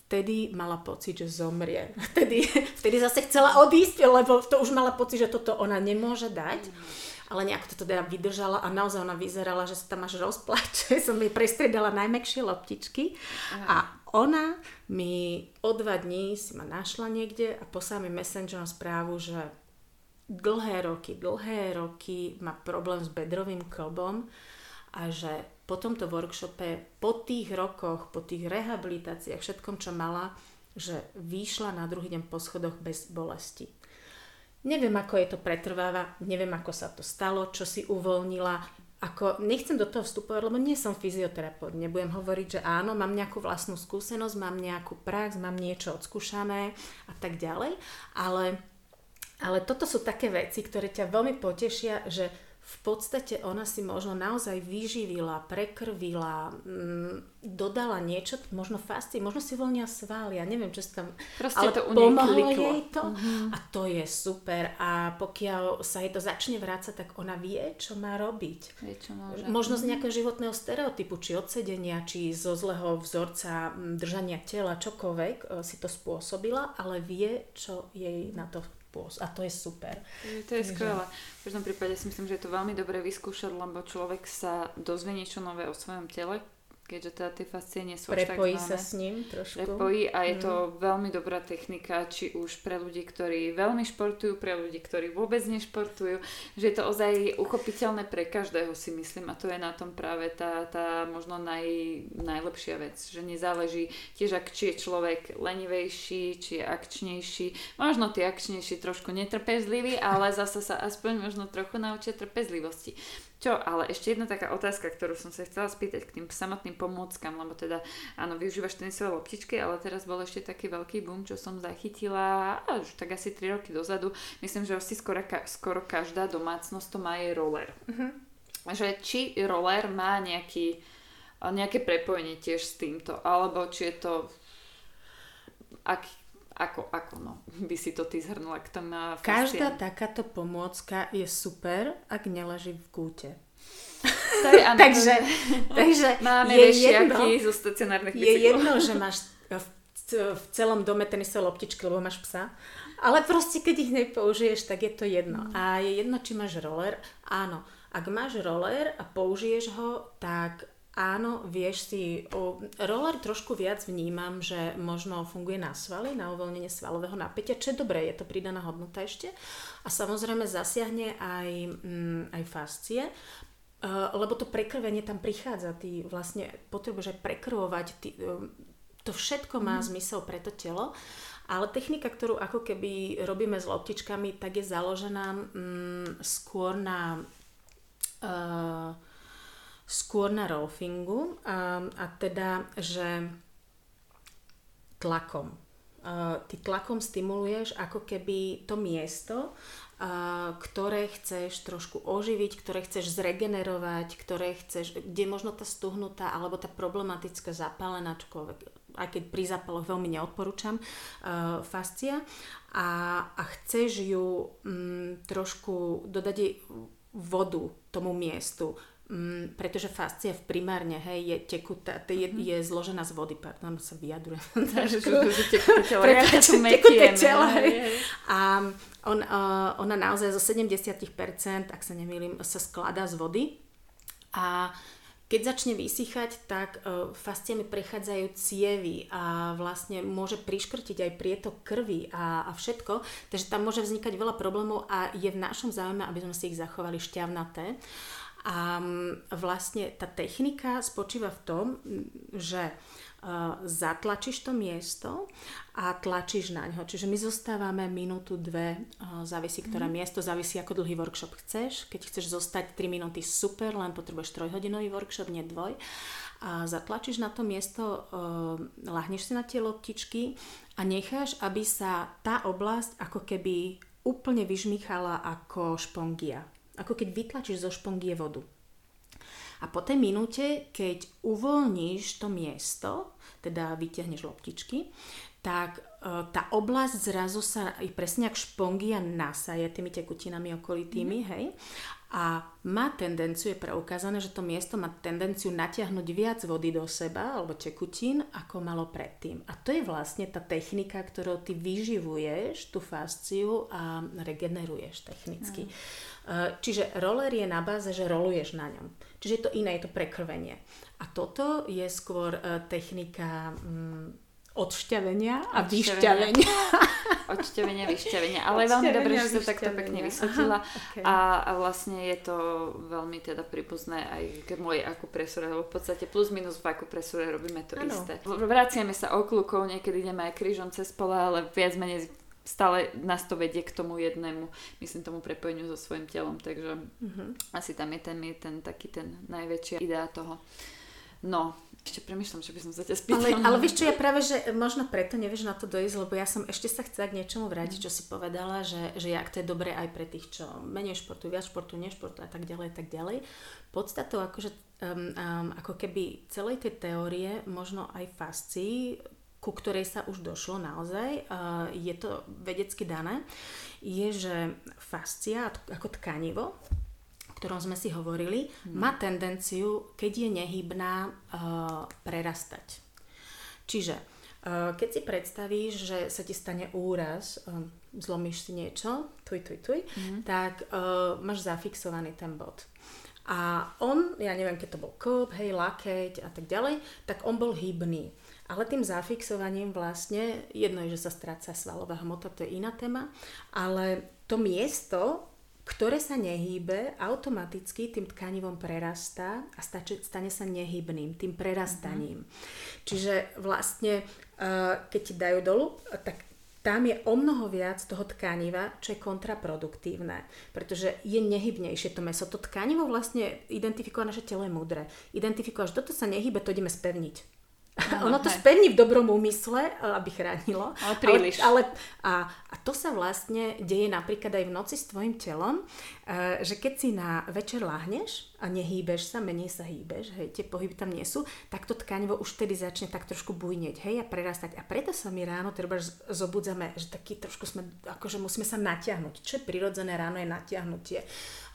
vtedy mala pocit, že zomrie. Vtedy, vtedy zase chcela odísť, lebo to už mala pocit, že toto ona nemôže dať. Ale nejak to teda vydržala a naozaj ona vyzerala, že sa tam až rozplače. Som jej prestriedala najmekšie loptičky a ona mi o dva dní si ma našla niekde a poslala mi messengerom správu, že dlhé roky, dlhé roky má problém s bedrovým klbom a že po tomto workshope, po tých rokoch, po tých rehabilitáciách, všetkom, čo mala, že vyšla na druhý deň po schodoch bez bolesti. Neviem, ako je to pretrváva, neviem, ako sa to stalo, čo si uvoľnila, ako, nechcem do toho vstupovať, lebo nie som fyzioterapeut, nebudem hovoriť, že áno, mám nejakú vlastnú skúsenosť, mám nejakú prax, mám niečo odskúšané a tak ďalej, ale, ale toto sú také veci, ktoré ťa veľmi potešia, že v podstate ona si možno naozaj vyživila, prekrvila, mm, dodala niečo, možno fasci, možno si voľnia sval, ja neviem, čo sa tam... Proste ale to u pomohlo jej to mm-hmm. a to je super a pokiaľ sa jej to začne vrácať, tak ona vie, čo má robiť. Vie, čo môže. Možno z nejakého životného stereotypu, či odsedenia, či zo zlého vzorca držania tela, čokoľvek e, si to spôsobila, ale vie, čo jej na to pôs. A to je super. To je skvelé. V každom prípade si myslím, že je to veľmi dobre vyskúšať, lebo človek sa dozvie niečo nové o svojom tele, keďže teda tie fascie nie sú Prepojí až tak sa s ním trošku. Prepojí a je mm. to veľmi dobrá technika, či už pre ľudí, ktorí veľmi športujú, pre ľudí, ktorí vôbec nešportujú, že je to ozaj uchopiteľné pre každého si myslím a to je na tom práve tá, tá možno naj, najlepšia vec, že nezáleží tiež, ak či je človek lenivejší, či je akčnejší, možno tie akčnejší trošku netrpezlivý, ale zase sa aspoň možno trochu naučia trpezlivosti. Čo, ale ešte jedna taká otázka, ktorú som sa chcela spýtať k tým samotným pomôckam, lebo teda áno, využívaš tenisové loptičky, ale teraz bol ešte taký veľký boom, čo som zachytila už tak asi 3 roky dozadu. Myslím, že asi skoro, skoro každá domácnosť to má je roller. Uh-huh. Že či roller má nejaký, nejaké prepojenie tiež s týmto, alebo či je to ak, ako, ako no, by si to ty zhrnula k tomu Každá takáto pomôcka je super, ak neleží v kúte. To je ano, takže, takže máme je jedno, zo stacionárnych Je jedno, že máš v, v celom dome tenisové loptičky, lebo máš psa, ale proste keď ich nepoužiješ, tak je to jedno. Mm. A je jedno, či máš roller. Áno, ak máš roller a použiješ ho, tak Áno, vieš si, o, roller trošku viac vnímam, že možno funguje na svaly, na uvoľnenie svalového napätia, čo je dobré, je to pridaná hodnota ešte. A samozrejme zasiahne aj, mm, aj fascie, uh, lebo to prekrvenie tam prichádza, ty vlastne potrebuješ aj prekrvovať, ty, uh, to všetko má mm. zmysel pre to telo. Ale technika, ktorú ako keby robíme s loptičkami, tak je založená mm, skôr na uh, skôr na rolfingu a, a teda, že tlakom. Ty tlakom stimuluješ ako keby to miesto, ktoré chceš trošku oživiť, ktoré chceš zregenerovať, ktoré chceš, kde možno tá stuhnutá alebo tá problematická zapálená, aj keď pri zápaloch veľmi neodporúčam, fascia a, a chceš ju um, trošku dodať vodu tomu miestu, Mm, pretože fascia v primárne hej, je tekutá, je, mm-hmm. je zložená z vody, pardon, sa vyjadrujem. tekuté telo. hej. A on, uh, ona naozaj zo 70%, ak sa nemýlim, sa skladá z vody. A keď začne vysychať, tak uh, fasciami prechádzajú cievy a vlastne môže priškrtiť aj prietok krvi a, a všetko. Takže tam môže vznikať veľa problémov a je v našom záujme, aby sme si ich zachovali šťavnaté. A mm, vlastne tá technika spočíva v tom, že uh, zatlačíš to miesto a tlačíš na ňo. Čiže my zostávame minútu, dve, uh, závisí ktoré mm. miesto, závisí ako dlhý workshop chceš. Keď chceš zostať 3 minúty, super, len potrebuješ trojhodinový workshop, nie dvoj. A zatlačíš na to miesto, uh, lahneš si na tie loptičky a necháš, aby sa tá oblasť ako keby úplne vyžmýchala ako špongia ako keď vytlačíš zo špongie vodu. A po tej minúte, keď uvoľníš to miesto, teda vytiahneš loptičky, tak e, tá oblasť zrazu sa presne ako špongia nasaje tými tekutinami okolitými, mm. hej. A má tendenciu, je preukázané, že to miesto má tendenciu natiahnuť viac vody do seba, alebo tekutín, ako malo predtým. A to je vlastne tá technika, ktorou ty vyživuješ tú fasciu a regeneruješ technicky. Mm. Čiže roller je na báze, že roluješ na ňom. Čiže je to iné, je to prekrvenie. A toto je skôr e, technika mm, odšťavenia a vyšťavenia. Odšťavenia, vyšťavenia. Ale je veľmi dobré, že sa takto pekne vysvetlila. okay. a, a vlastne je to veľmi teda príbuzné aj k mojej akupresúre, lebo v podstate plus minus v akupresúre robíme to ano. isté. Vraciame sa okľukou, niekedy ideme aj krížom cez pole, ale viac menej stále nás to vedie k tomu jednému, myslím tomu prepojeniu so svojím telom, takže mm-hmm. asi tam je ten, je ten taký ten najväčšia idea toho. No, ešte premyšľam, čo by som sa ťa spýtala. Ale, ale vieš čo, ja práve, že možno preto nevieš na to dojsť, lebo ja som ešte sa chcela k niečomu vrátiť, čo si povedala, že, že jak to je dobré aj pre tých, čo menej športu, viac športu, nešportu a tak ďalej, tak ďalej. Podstatou akože, um, um, ako keby celej tej teórie, možno aj fascii, ku ktorej sa už došlo naozaj, je to vedecky dané, je, že fascia ako tkanivo, ktorom sme si hovorili, hmm. má tendenciu, keď je nehybná, prerastať. Čiže Keď si predstavíš, že sa ti stane úraz, zlomíš si niečo, tuj, tuj, tuj, mm. tak uh, máš zafixovaný ten bod. A on, ja neviem, keď to bol kop, hej, lakeť a tak ďalej, tak on bol hybný. Ale tým zafixovaním vlastne, jedno je, že sa stráca svalová hmota, to je iná téma, ale to miesto, ktoré sa nehýbe, automaticky tým tkanivom prerastá a stane sa nehybným, tým prerastaním. Mm-hmm. Čiže vlastne, uh, keď ti dajú dolu, tak tam je o mnoho viac toho tkaniva, čo je kontraproduktívne, pretože je nehybnejšie to meso. To tkanivo vlastne identifikuje naše telo je múdre. Identifikuje, že toto sa nehybe, to ideme spevniť ono to spevní v dobrom úmysle, eh, aby chránilo. Ale príliš. Ale, ale, a, a to sa vlastne deje napríklad aj v noci s tvojim telom, e, že keď si na večer láhneš a nehýbeš sa, menej sa hýbeš, hej, tie pohyby tam nie sú, tak to tkanivo už vtedy začne tak trošku bujneť, hej, a prerastať. A preto sa my ráno treba zobudzame, že taký trošku sme, akože musíme sa natiahnuť. Čo je prirodzené ráno je natiahnutie.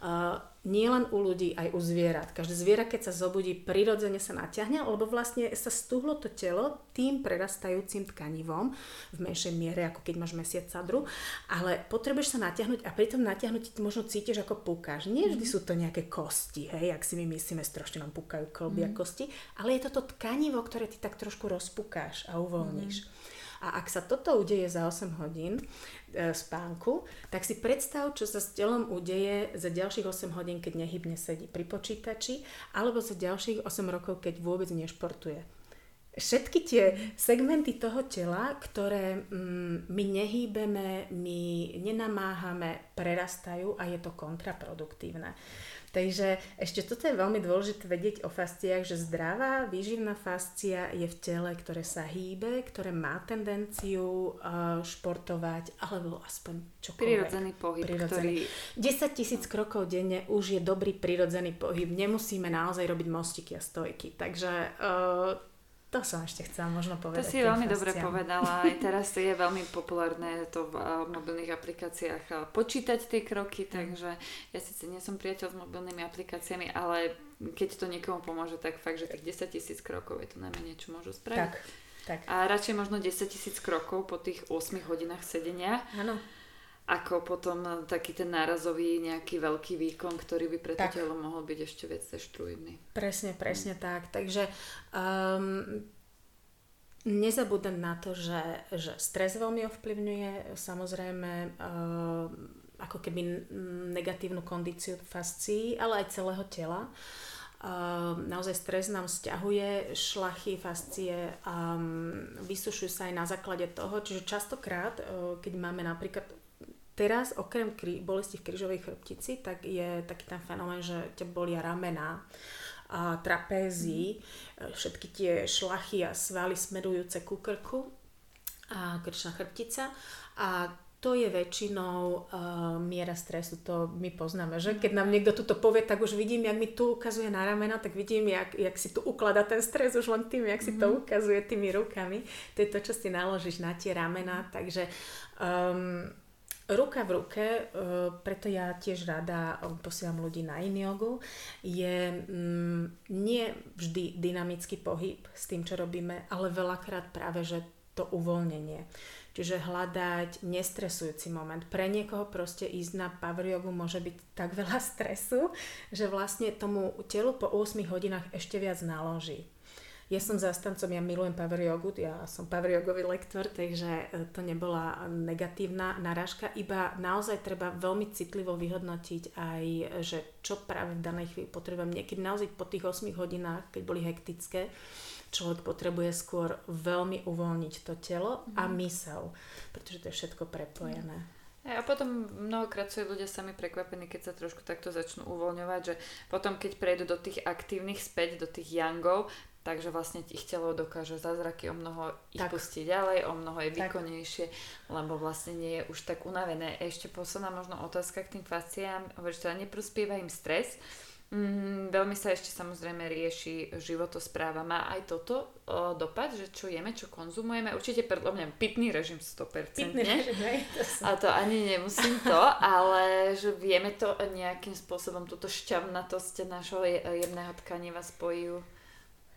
Uh, nie len u ľudí, aj u zvierat. Každé zviera, keď sa zobudí, prirodzene sa natiahne, lebo vlastne sa stúhlo to telo tým prerastajúcim tkanivom v menšej miere, ako keď máš mesiac sadru, ale potrebuješ sa natiahnuť a pri tom natiahnutí možno cítiš, ako púkaš. Nie vždy mhm. sú to nejaké kosti, hej, ak si my myslíme, strašne nám púkajú kolby mm. a kosti, ale je to to tkanivo, ktoré ty tak trošku rozpukáš a uvoľníš. Mm. A ak sa toto udeje za 8 hodín e, spánku, tak si predstav, čo sa s telom udeje za ďalších 8 hodín, keď nehybne sedí pri počítači, alebo za ďalších 8 rokov, keď vôbec nešportuje. Všetky tie segmenty toho tela, ktoré mm, my nehýbeme, my nenamáhame, prerastajú a je to kontraproduktívne. Takže ešte toto je veľmi dôležité vedieť o fasciách, že zdravá výživná fascia je v tele, ktoré sa hýbe, ktoré má tendenciu uh, športovať, alebo aspoň čokoľvek. Prirodzený pohyb, prirodzený. ktorý... 10 tisíc krokov denne už je dobrý prirodzený pohyb. Nemusíme naozaj robiť mostiky a stojky. Takže uh, to som ešte chcela možno povedať. To si veľmi dobre povedala. Aj teraz je veľmi populárne to v mobilných aplikáciách počítať tie kroky, mm. takže ja síce nie som priateľ s mobilnými aplikáciami, ale keď to niekomu pomôže, tak fakt, že tých 10 tisíc krokov je to najmenej, čo môžu spraviť. Tak, tak. A radšej možno 10 tisíc krokov po tých 8 hodinách sedenia. Áno ako potom taký ten nárazový nejaký veľký výkon, ktorý by pre to telo mohol byť ešte viac deštruidný. Presne, presne mm. tak. Takže um, nezabúdať na to, že, že stres veľmi ovplyvňuje samozrejme um, ako keby negatívnu kondíciu fascií, ale aj celého tela. Um, naozaj stres nám stiahuje šlachy, fascie a um, vysušujú sa aj na základe toho, čiže častokrát, uh, keď máme napríklad Teraz okrem kri- bolesti v kryžovej chrbtici, tak je taký ten fenomén, že ťa bolia ramena, a trapézy, mm. všetky tie šlachy a svaly smerujúce ku krku a krčná chrbtica a to je väčšinou uh, miera stresu, to my poznáme, že keď nám niekto toto povie, tak už vidím, jak mi tu ukazuje na ramena, tak vidím, jak, jak si tu uklada ten stres už len tým, jak si to mhm. ukazuje tými rukami. To je to, čo si naložíš na tie ramena, takže um, ruka v ruke, e, preto ja tiež rada posielam ľudí na in jogu, je mm, nie vždy dynamický pohyb s tým, čo robíme, ale veľakrát práve, že to uvoľnenie. Čiže hľadať nestresujúci moment. Pre niekoho proste ísť na power jogu môže byť tak veľa stresu, že vlastne tomu telu po 8 hodinách ešte viac naloží. Ja som zastancom, ja milujem power jogu, ja som power jogový lektor, takže e, to nebola negatívna narážka, iba naozaj treba veľmi citlivo vyhodnotiť aj, že čo práve v danej chvíli potrebujem. Niekedy naozaj po tých 8 hodinách, keď boli hektické, človek potrebuje skôr veľmi uvoľniť to telo a mhm. mysel, pretože to je všetko prepojené. A potom mnohokrát sú ľudia sami prekvapení, keď sa trošku takto začnú uvoľňovať, že potom keď prejdú do tých aktívnych späť, do tých yangov, takže vlastne ich telo dokáže zázraky o mnoho ich tak. pustiť ďalej, o mnoho je výkonnejšie, lebo vlastne nie je už tak unavené. Ešte posledná možno otázka k tým fasciám, hovoríš, teda neprospieva im stres, Mm, veľmi sa ešte samozrejme rieši životospráva. Má aj toto o, dopad, že čo jeme, čo konzumujeme? Určite podľa mňa pitný režim 100%. Pitný režim, hej. A to ani nemusím to, ale že vieme to nejakým spôsobom, túto šťavnatosť našho jemného tkaniva spojú.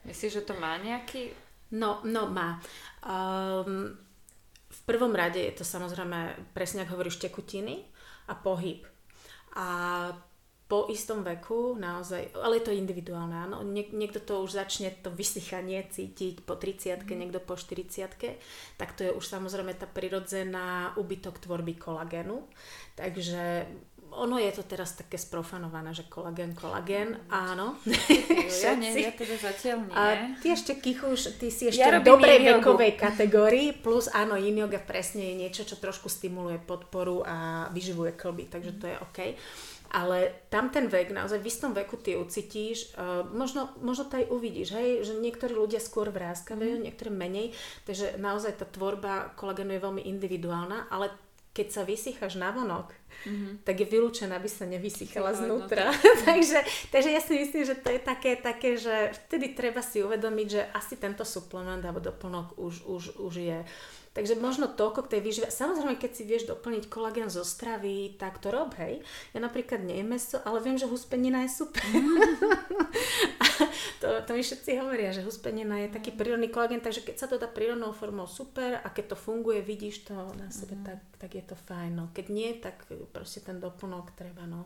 Myslíš, že to má nejaký No, no má. Um, v prvom rade je to samozrejme, presne ako hovoríš, tekutiny a pohyb. A po istom veku naozaj, ale je to individuálne, áno. Niek- niekto to už začne to vysychanie cítiť po 30 mm. niekto po 40 tak to je už samozrejme tá prirodzená úbytok tvorby kolagénu. Takže ono je to teraz také sprofanované, že kolagén, kolagén, mm. áno. Ja, nie, ja teda zatiaľ nie. A ty ešte kýchuš, ty si ešte ja v dobrej vekovej kategórii, plus áno, yin yoga presne je niečo, čo trošku stimuluje podporu a vyživuje klby, takže to je OK. Ale tam ten vek, naozaj v istom veku ty ucítíš, uh, možno, možno to aj uvidíš, hej, že niektorí ľudia skôr vráskajú, mm. niektorí menej, takže naozaj tá tvorba kolagénu je veľmi individuálna, ale keď sa vysycháš na vonok, mm-hmm. tak je vylúčená, aby sa nevysychala znútra. takže, takže ja si myslím, že to je také, také, že vtedy treba si uvedomiť, že asi tento suplement alebo doplnok už, už, už je Takže možno toľko k tej výžive. Samozrejme, keď si vieš doplniť kolagén zo stravy, tak to rob, hej. Ja napríklad nie meso, ale viem, že huspenina je super. to, to mi všetci hovoria, že huspenina je taký prírodný kolagén, takže keď sa to dá prírodnou formou, super. A keď to funguje, vidíš to na sebe, mm. tak, tak je to fajn. No. Keď nie, tak proste ten doplnok treba, no.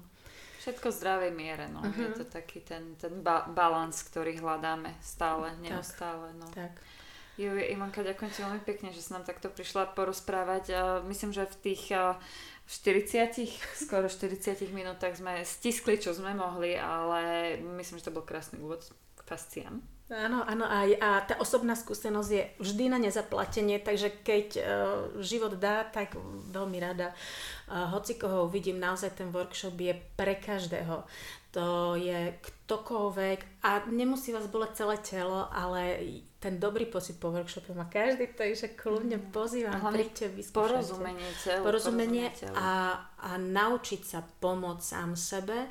Všetko v zdravej miere, no. Uh-huh. Je mhm. to taký ten, ten ba- balans, ktorý hľadáme stále, neustále, no. Tak. Jo, Ivanka, ďakujem ti veľmi pekne, že si nám takto prišla porozprávať. Myslím, že v tých 40, skoro 40 minútach sme stiskli, čo sme mohli, ale myslím, že to bol krásny úvod k fasciám. Áno, áno, a, a tá osobná skúsenosť je vždy na nezaplatenie, takže keď uh, život dá, tak veľmi rada. Uh, hoci koho uvidím, naozaj ten workshop je pre každého to je ktokoľvek a nemusí vás boleť celé telo, ale ten dobrý pocit po workshope má každý, takže kľudne mhm. pozývam, príďte, vyskúšajte. Porozumenie. Porozumenie, porozumenie a, a naučiť sa pomôcť sám sebe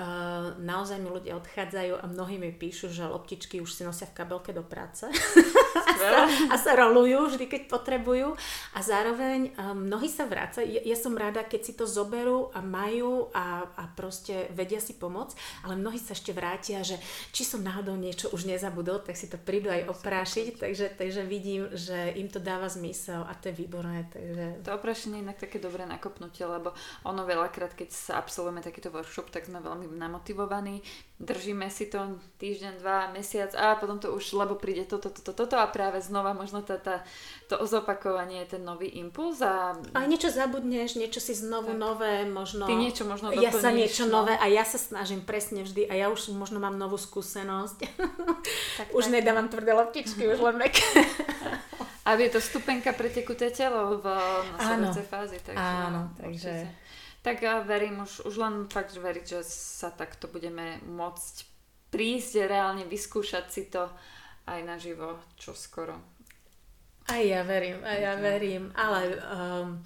Uh, naozaj mi ľudia odchádzajú a mnohí mi píšu, že loptičky už si nosia v kabelke do práce a, sa, a sa rolujú vždy, keď potrebujú. A zároveň uh, mnohí sa vrácajú. Ja, ja som rada, keď si to zoberú a majú a, a proste vedia si pomôcť, ale mnohí sa ešte vrátia, že či som náhodou niečo už nezabudol, tak si to prídu aj oprášiť, takže, takže vidím, že im to dáva zmysel a to je výborné. Takže... To oprášenie je inak také dobré nakopnutie, lebo ono veľakrát, keď sa absolvujeme takýto workshop, tak sme veľmi namotivovaní, držíme si to týždeň, dva, mesiac a potom to už, lebo príde toto, toto, toto a práve znova možno tá, tá, to zopakovanie je ten nový impuls a... A niečo zabudneš, niečo si znovu tak. nové, možno... Ty niečo možno doplníš. Ja sa niečo no. nové a ja sa snažím presne vždy a ja už možno mám novú skúsenosť. Tak, už tak. nedávam tvrdé loptičky, už len meké. A je to stupenka pre tekuté telo v nasledujúcej fázi. Takže, áno, takže... Určite. Tak ja verím, už, už len fakt veriť, že sa takto budeme môcť prísť, reálne vyskúšať si to aj naživo, čo skoro. Aj ja verím, aj ja verím, ale um,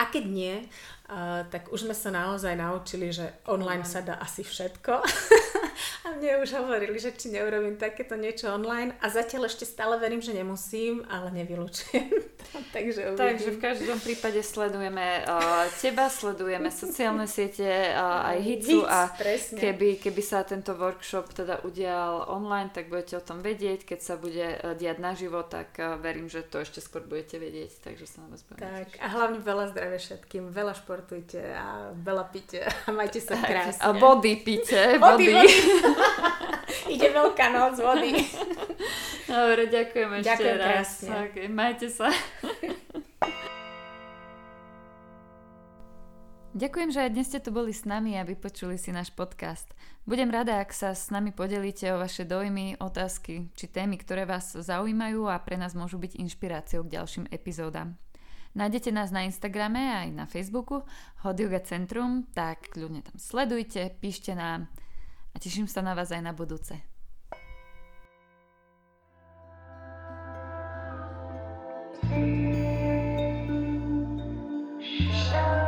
a keď nie, uh, tak už sme sa naozaj naučili, že online, online. sa dá asi všetko. a mne už hovorili, že či neurobím takéto niečo online a zatiaľ ešte stále verím, že nemusím, ale nevylučujem. Takže, Takže v každom prípade sledujeme uh, teba, sledujeme sociálne siete, uh, aj Hicu a keby, keby sa tento workshop teda udial online, tak budete o tom vedieť. Keď sa bude uh, diať naživo, tak uh, verím, že to ešte skôr budete vedieť. Takže sa na vás Tak a hlavne veľa zdravia všetkým, veľa športujte a veľa pite a majte sa krásne. A vody pite, vody. vody. Ide veľká noc, vody. Dobre, ďakujem ešte ďakujem raz. Krásne. Okay, majte sa. Ďakujem, že aj dnes ste tu boli s nami a vypočuli si náš podcast. Budem rada, ak sa s nami podelíte o vaše dojmy, otázky či témy, ktoré vás zaujímajú a pre nás môžu byť inšpiráciou k ďalším epizódam. Nájdete nás na Instagrame aj na Facebooku Yoga Centrum, tak kľudne tam sledujte, píšte nám a teším sa na vás aj na budúce. Shine.